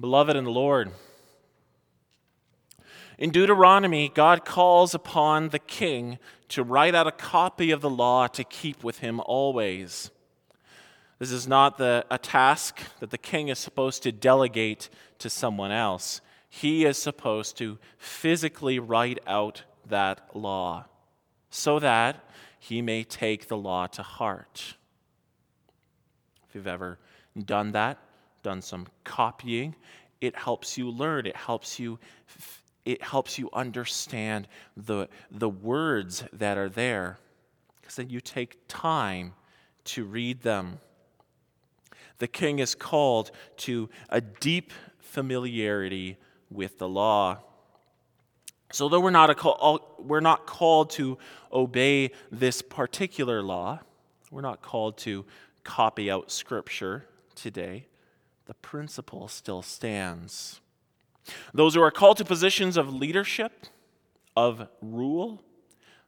Beloved in the Lord, in Deuteronomy, God calls upon the king to write out a copy of the law to keep with him always. This is not the, a task that the king is supposed to delegate to someone else. He is supposed to physically write out that law so that he may take the law to heart. If you've ever done that, done some copying, it helps you learn, it helps you it helps you understand the, the words that are there because then you take time to read them. The king is called to a deep familiarity with the law. So, though we're not, a, we're not called to obey this particular law, we're not called to copy out Scripture today, the principle still stands. Those who are called to positions of leadership, of rule,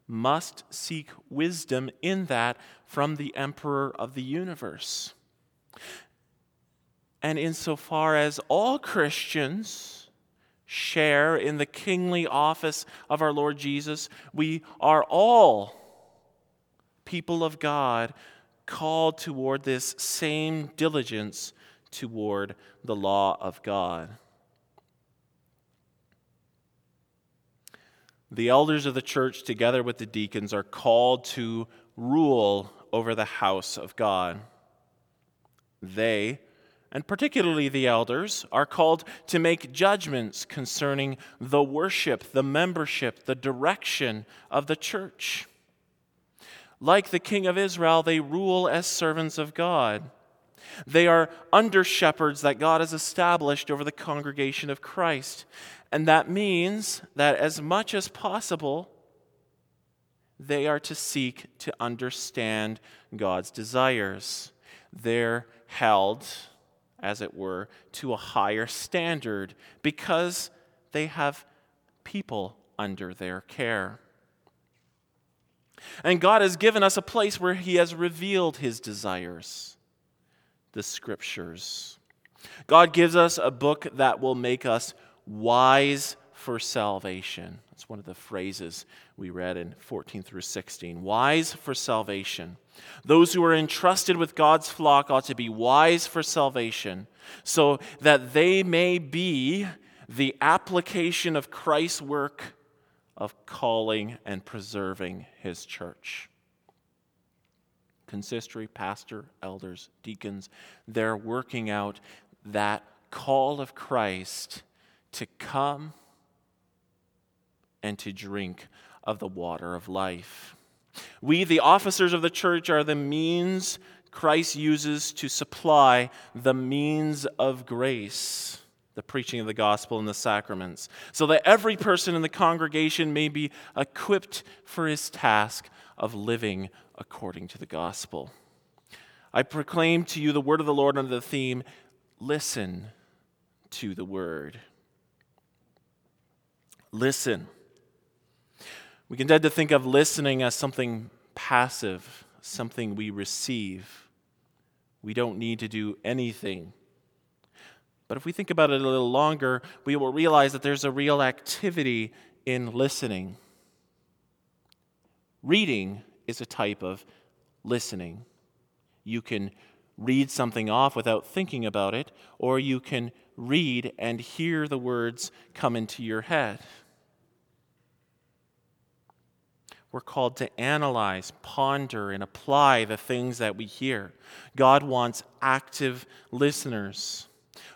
must seek wisdom in that from the emperor of the universe. And insofar as all Christians share in the kingly office of our Lord Jesus, we are all people of God called toward this same diligence toward the law of God. The elders of the church, together with the deacons, are called to rule over the house of God. They, and particularly the elders, are called to make judgments concerning the worship, the membership, the direction of the church. Like the king of Israel, they rule as servants of God. They are under shepherds that God has established over the congregation of Christ. And that means that as much as possible, they are to seek to understand God's desires. They're held, as it were, to a higher standard because they have people under their care. And God has given us a place where He has revealed His desires the Scriptures. God gives us a book that will make us wise for salvation. That's one of the phrases we read in 14 through 16. Wise for salvation. Those who are entrusted with God's flock ought to be wise for salvation so that they may be the application of Christ's work of calling and preserving his church. Consistory, pastor, elders, deacons, they're working out that call of Christ to come and to drink of the water of life. We, the officers of the church, are the means Christ uses to supply the means of grace, the preaching of the gospel and the sacraments, so that every person in the congregation may be equipped for his task of living according to the gospel. I proclaim to you the word of the Lord under the theme listen to the word listen. We can tend to think of listening as something passive, something we receive. We don't need to do anything. But if we think about it a little longer, we will realize that there's a real activity in listening. Reading is a type of listening. You can read something off without thinking about it, or you can read and hear the words come into your head. We're called to analyze, ponder, and apply the things that we hear. God wants active listeners.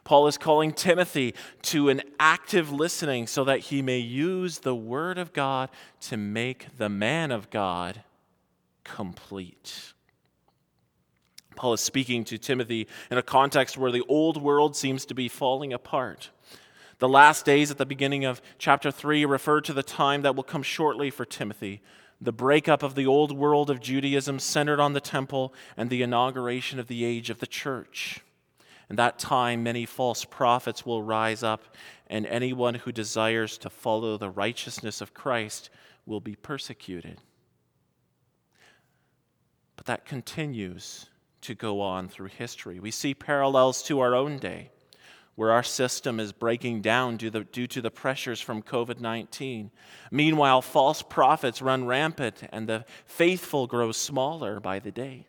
Paul is calling Timothy to an active listening so that he may use the Word of God to make the man of God complete. Paul is speaking to Timothy in a context where the old world seems to be falling apart. The last days at the beginning of chapter 3 refer to the time that will come shortly for Timothy the breakup of the old world of Judaism centered on the temple and the inauguration of the age of the church. In that time, many false prophets will rise up, and anyone who desires to follow the righteousness of Christ will be persecuted. But that continues to go on through history. We see parallels to our own day. where our system is breaking down due, the, due to the pressures from COVID 19. Meanwhile, false prophets run rampant and the faithful grow smaller by the day.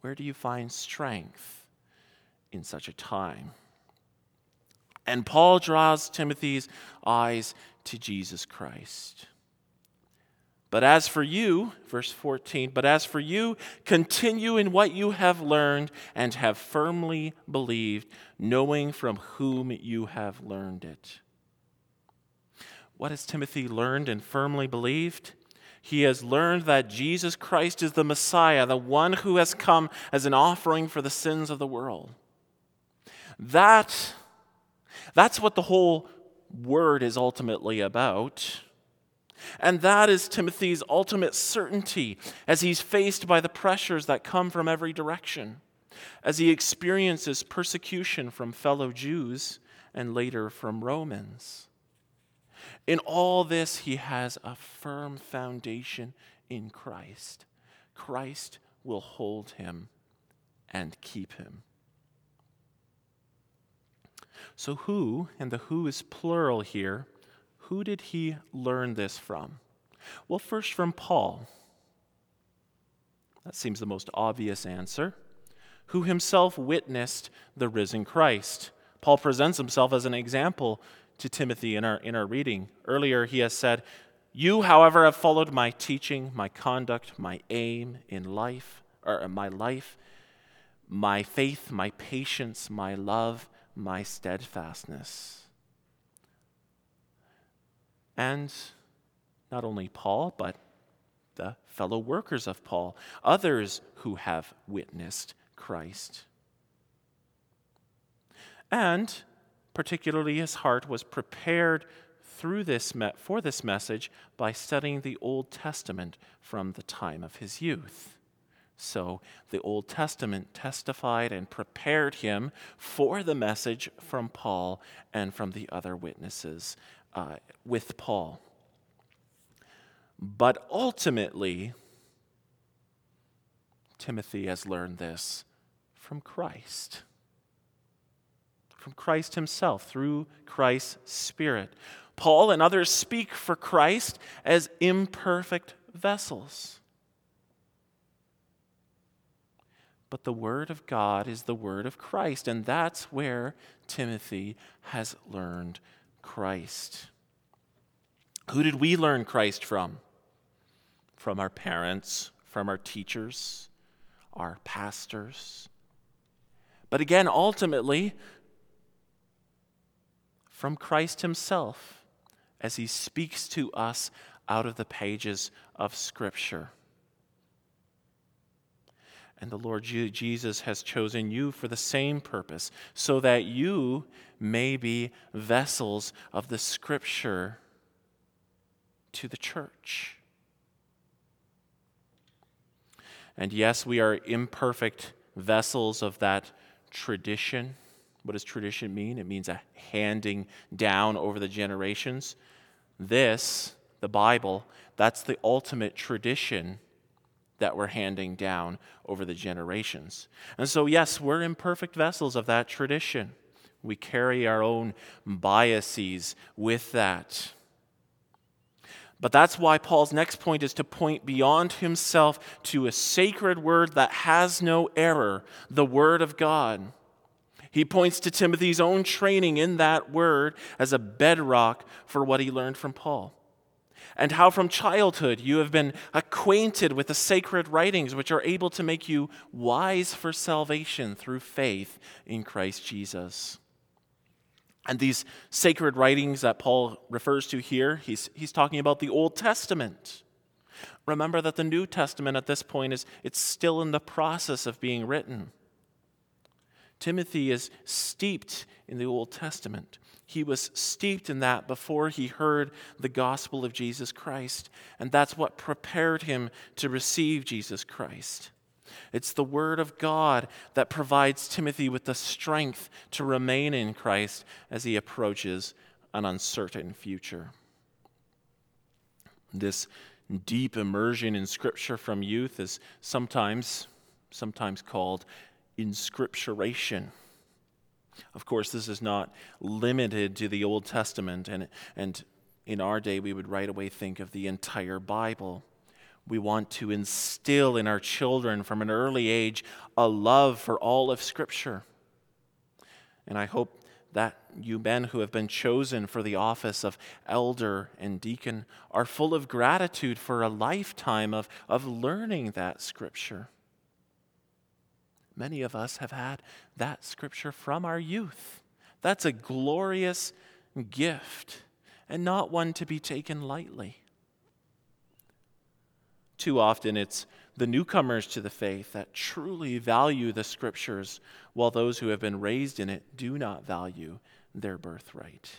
Where do you find strength in such a time? And Paul draws Timothy's eyes to Jesus Christ. But as for you, verse 14, but as for you, continue in what you have learned and have firmly believed, knowing from whom you have learned it. What has Timothy learned and firmly believed? He has learned that Jesus Christ is the Messiah, the one who has come as an offering for the sins of the world. That, that's what the whole word is ultimately about. And that is Timothy's ultimate certainty as he's faced by the pressures that come from every direction, as he experiences persecution from fellow Jews and later from Romans. In all this, he has a firm foundation in Christ. Christ will hold him and keep him. So, who, and the who is plural here, who did he learn this from? Well, first from Paul. That seems the most obvious answer. Who himself witnessed the risen Christ. Paul presents himself as an example to Timothy in our, in our reading. Earlier, he has said, You, however, have followed my teaching, my conduct, my aim in life, or uh, my life, my faith, my patience, my love, my steadfastness. And not only Paul, but the fellow workers of Paul, others who have witnessed Christ. And particularly his heart was prepared through this me- for this message by studying the Old Testament from the time of his youth. So the Old Testament testified and prepared him for the message from Paul and from the other witnesses uh, with Paul. But ultimately, Timothy has learned this from Christ. From Christ himself, through Christ's Spirit. Paul and others speak for Christ as imperfect vessels. But the Word of God is the Word of Christ, and that's where Timothy has learned Christ. Who did we learn Christ from? From our parents, from our teachers, our pastors. But again, ultimately, from Christ Himself as He speaks to us out of the pages of Scripture. And the Lord Jesus has chosen you for the same purpose, so that you may be vessels of the Scripture to the church. And yes, we are imperfect vessels of that tradition. What does tradition mean? It means a handing down over the generations. This, the Bible, that's the ultimate tradition that we're handing down over the generations. And so, yes, we're imperfect vessels of that tradition. We carry our own biases with that. But that's why Paul's next point is to point beyond himself to a sacred word that has no error, the Word of God. He points to Timothy's own training in that word as a bedrock for what he learned from Paul and how from childhood you have been acquainted with the sacred writings which are able to make you wise for salvation through faith in Christ Jesus. And these sacred writings that Paul refers to here, he's, he's talking about the Old Testament. Remember that the New Testament at this point is it's still in the process of being written. Timothy is steeped in the Old Testament. He was steeped in that before he heard the gospel of Jesus Christ. And that's what prepared him to receive Jesus Christ. It's the Word of God that provides Timothy with the strength to remain in Christ as he approaches an uncertain future. This deep immersion in Scripture from youth is sometimes, sometimes called inscripturation. Of course, this is not limited to the Old Testament, and, and in our day, we would right away think of the entire Bible. We want to instill in our children from an early age a love for all of Scripture. And I hope that you men who have been chosen for the office of elder and deacon are full of gratitude for a lifetime of, of learning that Scripture. Many of us have had that Scripture from our youth. That's a glorious gift and not one to be taken lightly. Too often, it's the newcomers to the faith that truly value the scriptures, while those who have been raised in it do not value their birthright.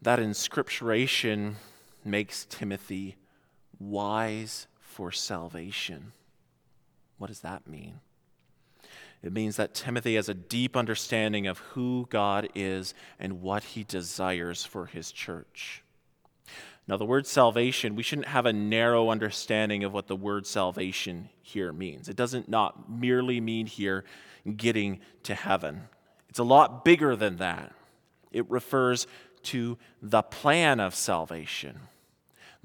That inscripturation makes Timothy wise for salvation. What does that mean? It means that Timothy has a deep understanding of who God is and what he desires for his church. Now, the word salvation, we shouldn't have a narrow understanding of what the word salvation here means. It doesn't not merely mean here getting to heaven, it's a lot bigger than that. It refers to the plan of salvation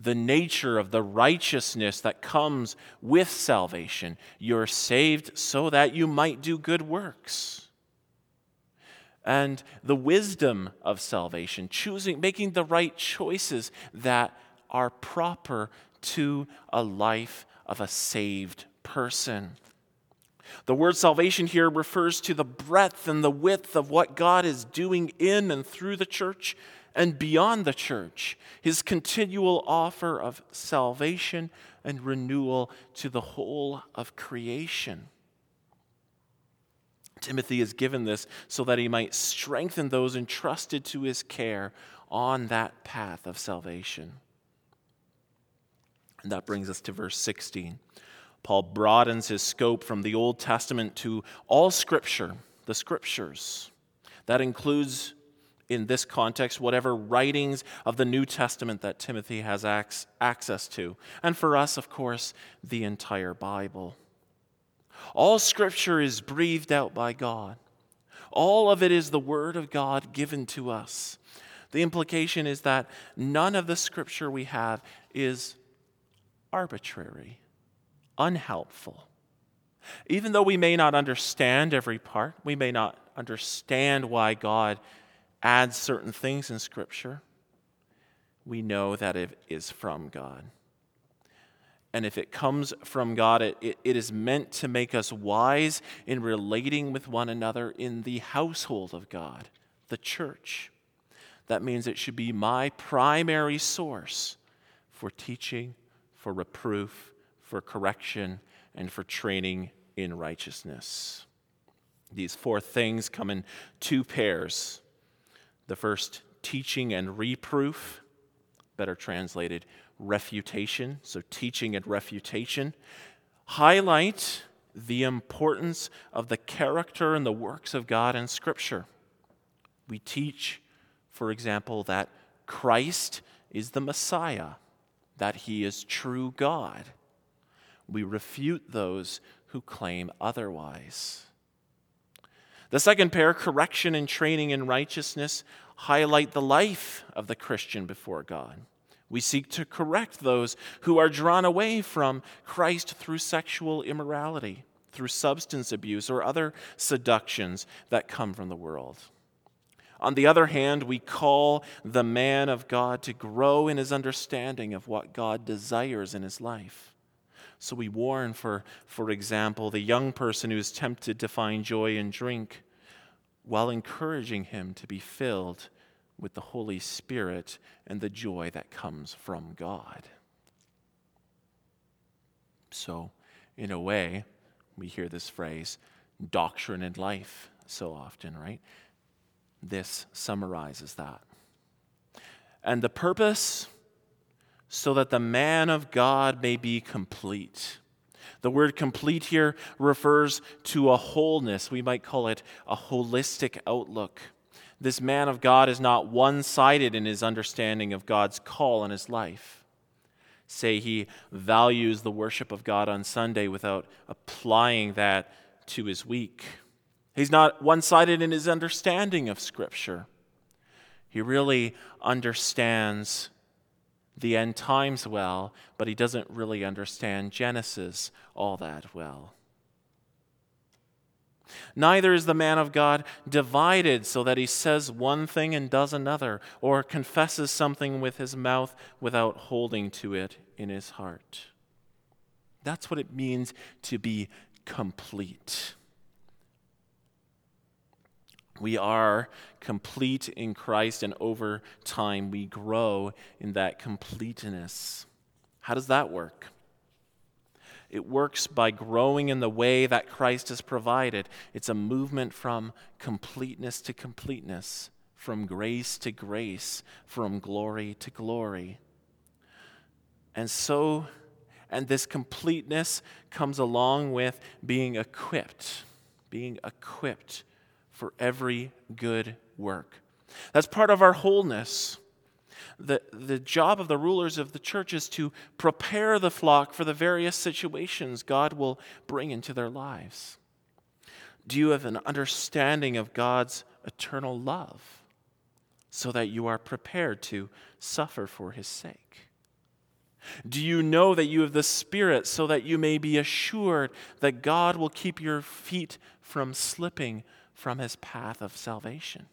the nature of the righteousness that comes with salvation. You're saved so that you might do good works. And the wisdom of salvation, choosing, making the right choices that are proper to a life of a saved person. The word salvation here refers to the breadth and the width of what God is doing in and through the church and beyond the church, his continual offer of salvation and renewal to the whole of creation. Timothy is given this so that he might strengthen those entrusted to his care on that path of salvation. And that brings us to verse 16. Paul broadens his scope from the Old Testament to all Scripture, the Scriptures. That includes in this context whatever writings of the New Testament that Timothy has access to. And for us, of course, the entire Bible. All scripture is breathed out by God. All of it is the Word of God given to us. The implication is that none of the scripture we have is arbitrary, unhelpful. Even though we may not understand every part, we may not understand why God adds certain things in Scripture, we know that it is from God. And if it comes from God, it, it, it is meant to make us wise in relating with one another in the household of God, the church. That means it should be my primary source for teaching, for reproof, for correction, and for training in righteousness. These four things come in two pairs the first, teaching and reproof, better translated, refutation. So, teaching and refutation highlight the importance of the character and the works of God in Scripture. We teach, for example, that Christ is the Messiah, that he is true God. We refute those who claim otherwise. The second pair, correction and training in righteousness, highlight the life of the Christian before God. We seek to correct those who are drawn away from Christ through sexual immorality, through substance abuse, or other seductions that come from the world. On the other hand, we call the man of God to grow in his understanding of what God desires in his life. So we warn, for, for example, the young person who is tempted to find joy in drink while encouraging him to be filled with the Holy Spirit and the joy that comes from God. So, in a way, we hear this phrase, doctrine and life, so often, right? This summarizes that. And the purpose, so that the man of God may be complete the word complete here refers to a wholeness. We might call it a holistic outlook. This man of God is not one sided in his understanding of God's call in his life. say he values the worship of God on Sunday without applying that to his week. He's not one sided in his understanding of Scripture. He really understands the end times well, but he doesn't really understand Genesis all that well. Neither is the man of God divided so that he says one thing and does another, or confesses something with his mouth without holding to it in his heart. That's what it means to be complete. We are complete in Christ, and over time we grow in that completeness. How does that work? It works by growing in the way that Christ has provided. It's a movement from completeness to completeness, from grace to grace, from glory to glory. And so, and this completeness comes along with being equipped, being equipped for every good work. That's part of our wholeness the, the job of the rulers of the church is to prepare the flock for the various situations God will bring into their lives. Do you have an understanding of God's eternal love so that you are prepared to suffer for his sake? Do you know that you have the Spirit so that you may be assured that God will keep your feet from slipping from his path of salvation?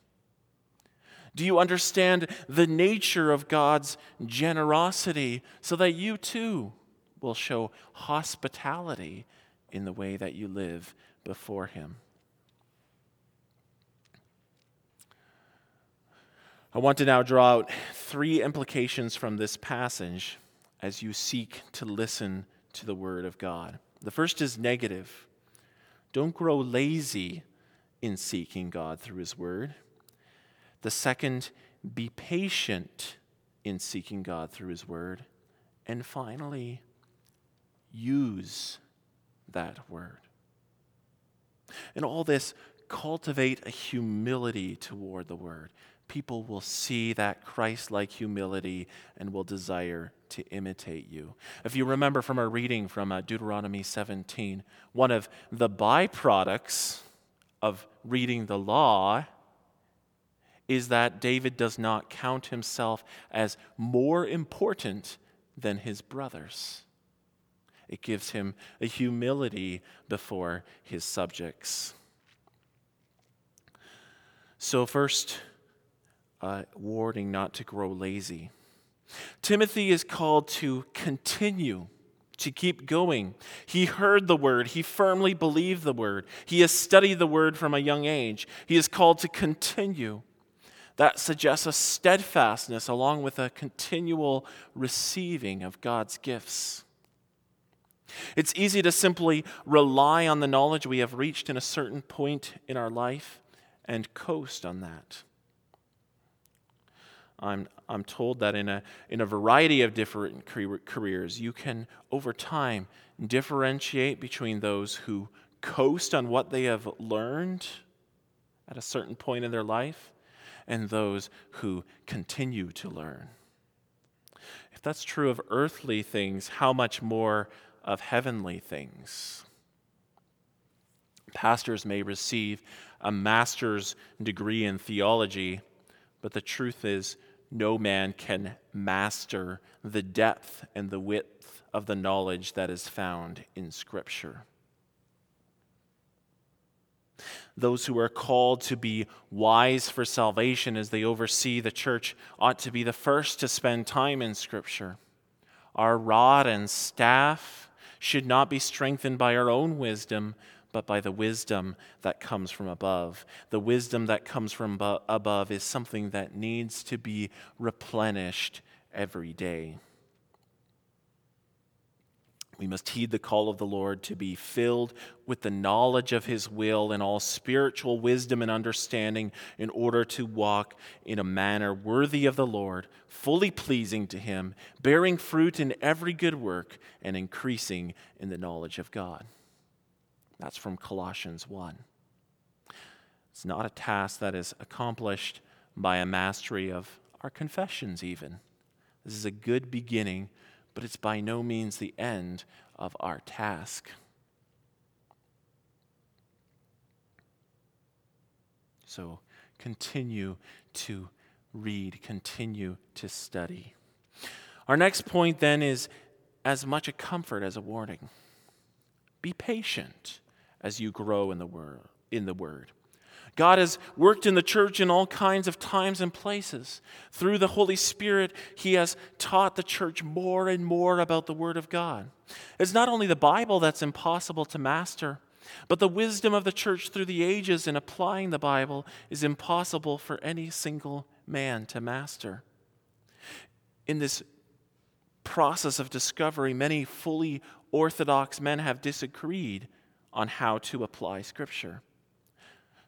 Do you understand the nature of God's generosity so that you too will show hospitality in the way that you live before Him? I want to now draw out three implications from this passage as you seek to listen to the Word of God. The first is negative. Don't grow lazy in seeking God through His Word. The second, be patient in seeking God through His Word. And finally, use that Word. In all this, cultivate a humility toward the Word. People will see that Christ like humility and will desire to imitate you. If you remember from our reading from uh, Deuteronomy 17, one of the byproducts of reading the law is that David does not count himself as more important than his brothers. It gives him a humility before his subjects. So, first, uh, warning not to grow lazy. Timothy is called to continue, to keep going. He heard the word, he firmly believed the word, he has studied the word from a young age. He is called to continue that suggests a steadfastness along with a continual receiving of God's gifts. It's easy to simply rely on the knowledge we have reached in a certain point in our life and coast on that. I'm, I'm told that in a, in a variety of different careers, you can, over time, differentiate between those who coast on what they have learned at a certain point in their life and those who continue to learn. If that's true of earthly things, how much more of heavenly things? Pastors may receive a master's degree in theology, but the truth is, no man can master the depth and the width of the knowledge that is found in Scripture. Those who are called to be wise for salvation as they oversee the church ought to be the first to spend time in Scripture. Our rod and staff should not be strengthened by our own wisdom, but by the wisdom that comes from above. The wisdom that comes from above is something that needs to be replenished every day. We must heed the call of the Lord to be filled with the knowledge of His will and all spiritual wisdom and understanding in order to walk in a manner worthy of the Lord, fully pleasing to Him, bearing fruit in every good work, and increasing in the knowledge of God. That's from Colossians 1. It's not a task that is accomplished by a mastery of our confessions, even. This is a good beginning but it's by no means the end of our task. So continue to read, continue to study. Our next point then is as much a comfort as a warning. Be patient as you grow in the word. In the word. God has worked in the church in all kinds of times and places. Through the Holy Spirit, He has taught the church more and more about the Word of God. It's not only the Bible that's impossible to master, but the wisdom of the church through the ages in applying the Bible is impossible for any single man to master. In this process of discovery, many fully orthodox men have disagreed on how to apply Scripture.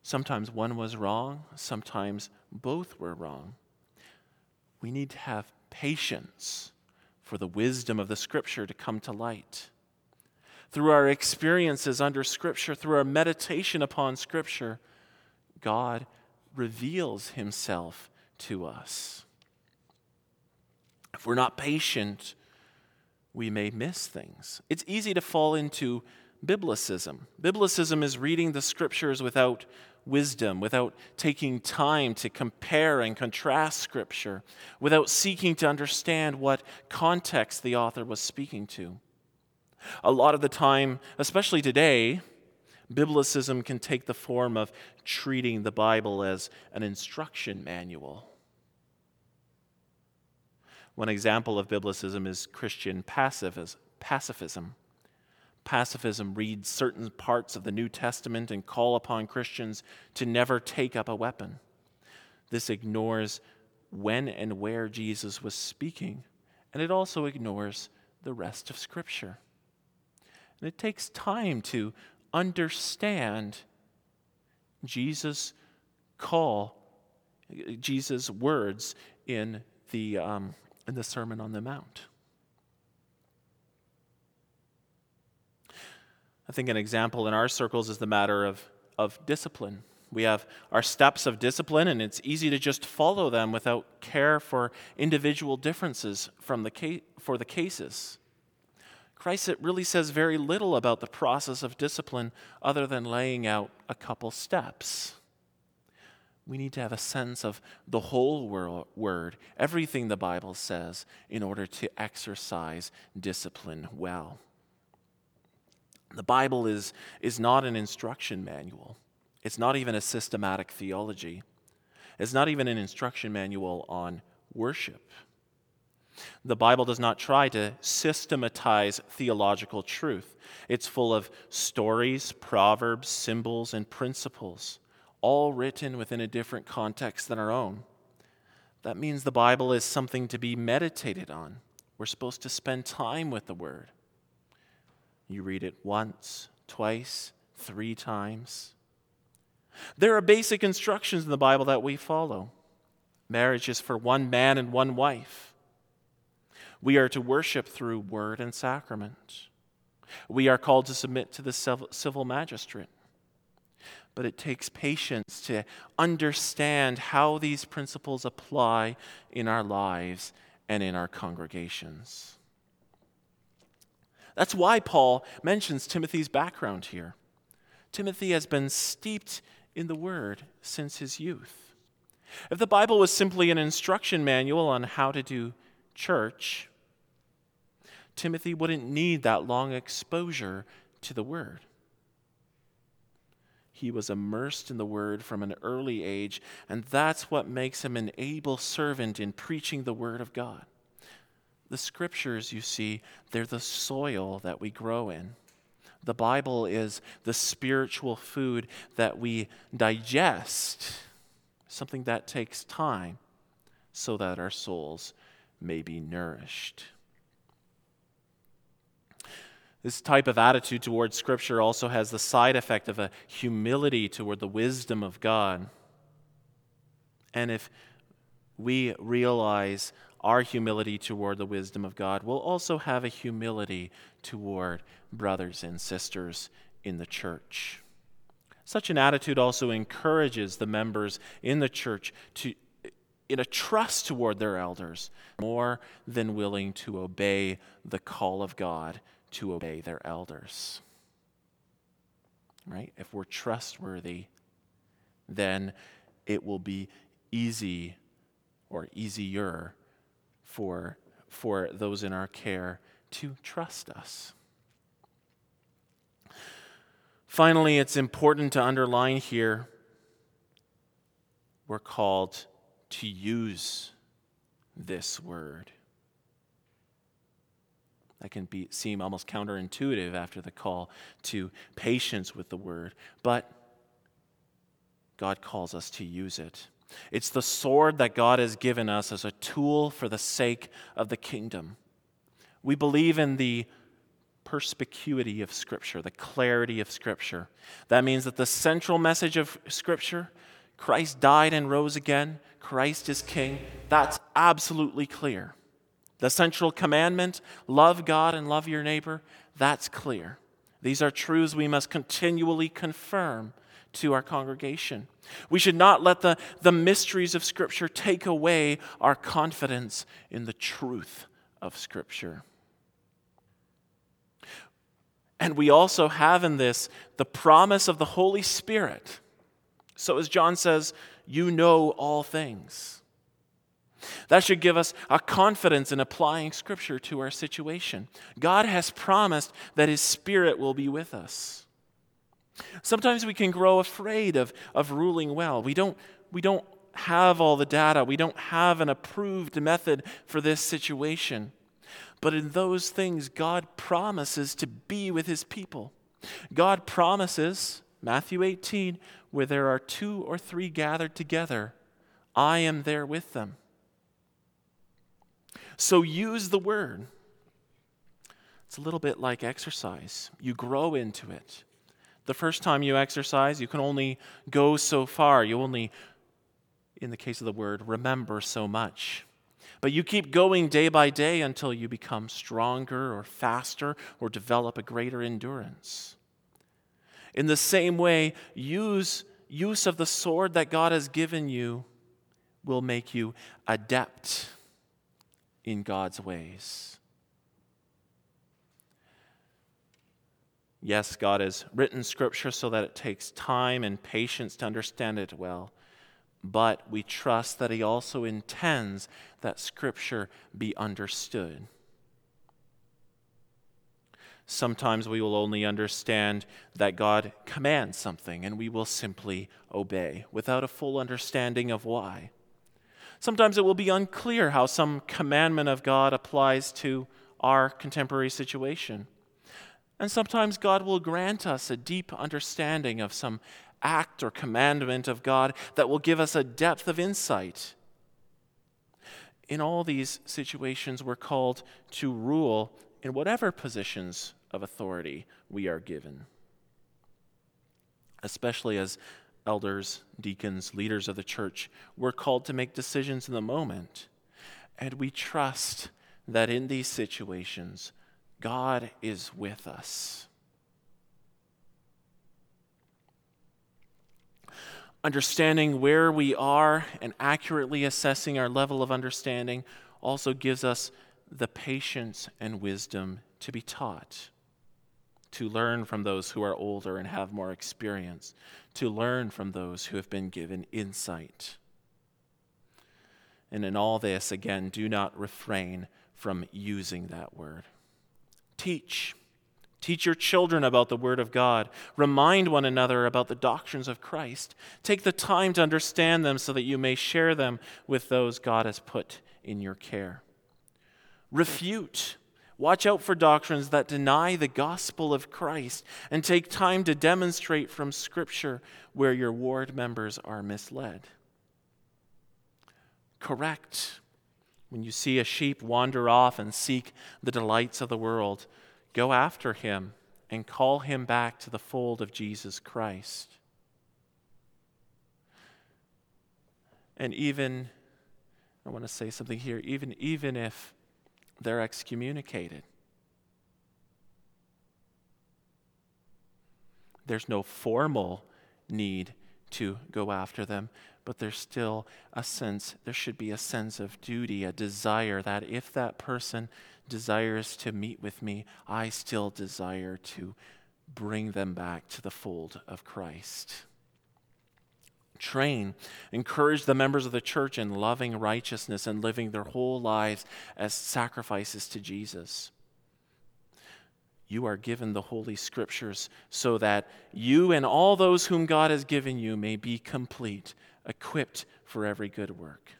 Sometimes one was wrong, sometimes both were wrong. We need to have patience for the wisdom of the Scripture to come to light. Through our experiences under Scripture, through our meditation upon Scripture, God reveals Himself to us. If we're not patient, we may miss things. It's easy to fall into biblicism. Biblicism is reading the scriptures without wisdom, without taking time to compare and contrast Scripture, without seeking to understand what context the author was speaking to. A lot of the time, especially today, Biblicism can take the form of treating the Bible as an instruction manual. One example of Biblicism is Christian pacifism. Pacifism reads certain parts of the New Testament and call upon Christians to never take up a weapon. This ignores when and where Jesus was speaking, and it also ignores the rest of Scripture. And it takes time to understand Jesus' call, Jesus' words in the, um, in the Sermon on the Mount. I think an example in our circles is the matter of, of discipline. We have our steps of discipline, and it's easy to just follow them without care for individual differences from the ca- for the cases. Christ really says very little about the process of discipline other than laying out a couple steps. We need to have a sense of the whole word, everything the Bible says, in order to exercise discipline well. The Bible is, is not an instruction manual, it's not even a systematic theology, it's not even an instruction manual on worship. The Bible does not try to systematize theological truth. It's full of stories, proverbs, symbols, and principles, all written within a different context than our own. That means the Bible is something to be meditated on. We're supposed to spend time with the Word. You read it once, twice, three times. There are basic instructions in the Bible that we follow. Marriage is for one man and one wife. We are to worship through word and sacrament. We are called to submit to the civil magistrate. But it takes patience to understand how these principles apply in our lives and in our congregations. That's why Paul mentions Timothy's background here. Timothy has been steeped in the Word since his youth. If the Bible was simply an instruction manual on how to do church, Timothy wouldn't need that long exposure to the Word. He was immersed in the Word from an early age, and that's what makes him an able servant in preaching the Word of God. The scriptures, you see, they're the soil that we grow in. The Bible is the spiritual food that we digest, something that takes time so that our souls may be nourished. This type of attitude toward Scripture also has the side effect of a humility toward the wisdom of God. And if we realize our humility toward the wisdom of God, we'll also have a humility toward brothers and sisters in the church. Such an attitude also encourages the members in the church to in a trust toward their elders, more than willing to obey the call of God to obey their elders. Right? If we're trustworthy, then it will be easy or easier for, for those in our care to trust us. Finally, it's important to underline here we're called to use this word. That can be, seem almost counterintuitive after the call to patience with the word, but God calls us to use it. It's the sword that God has given us as a tool for the sake of the kingdom. We believe in the perspicuity of Scripture, the clarity of Scripture. That means that the central message of Scripture, Christ died and rose again, Christ is King, that's absolutely clear. The central commandment, love God and love your neighbor, that's clear. These are truths we must continually confirm to our congregation. We should not let the, the mysteries of Scripture take away our confidence in the truth of Scripture. And we also have in this the promise of the Holy Spirit. So, as John says, you know all things. That should give us a confidence in applying Scripture to our situation. God has promised that His Spirit will be with us. Sometimes we can grow afraid of, of ruling well. We don't, we don't have all the data, we don't have an approved method for this situation. But in those things, God promises to be with his people. God promises, Matthew 18, where there are two or three gathered together, I am there with them. So use the word. It's a little bit like exercise, you grow into it. The first time you exercise, you can only go so far. You only, in the case of the word, remember so much. But you keep going day by day until you become stronger or faster or develop a greater endurance. In the same way, use, use of the sword that God has given you will make you adept in God's ways. Yes, God has written Scripture so that it takes time and patience to understand it well but we trust that He also intends that Scripture be understood. Sometimes we will only understand that God commands something and we will simply obey without a full understanding of why. Sometimes it will be unclear how some commandment of God applies to our contemporary situation. And sometimes God will grant us a deep understanding of some act or commandment of God that will give us a depth of insight. In all these situations, we're called to rule in whatever positions of authority we are given, especially as elders, deacons, leaders of the church. We're called to make decisions in the moment. And we trust that in these situations, God is with us. Understanding where we are and accurately assessing our level of understanding also gives us the patience and wisdom to be taught, to learn from those who are older and have more experience, to learn from those who have been given insight. And in all this, again, do not refrain from using that word. Teach Teach your children about the Word of God. Remind one another about the doctrines of Christ. Take the time to understand them so that you may share them with those God has put in your care. Refute. Watch out for doctrines that deny the gospel of Christ and take time to demonstrate from Scripture where your ward members are misled. Correct. When you see a sheep wander off and seek the delights of the world, Go after him and call him back to the fold of Jesus Christ. And even, I want to say something here, even, even if they're excommunicated, there's no formal need to go after them, but there's still a sense, there should be a sense of duty, a desire that if that person desires to meet with me, I still desire to bring them back to the fold of Christ. Train, encourage the members of the church in loving righteousness and living their whole lives as sacrifices to Jesus you are given the Holy Scriptures so that you and all those whom God has given you may be complete, equipped for every good work.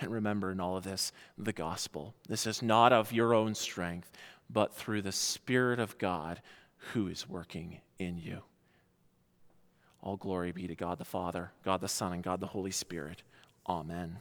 And remember in all of this the gospel. This is not of your own strength, but through the Spirit of God who is working in you. All glory be to God the Father, God the Son, and God the Holy Spirit. Amen.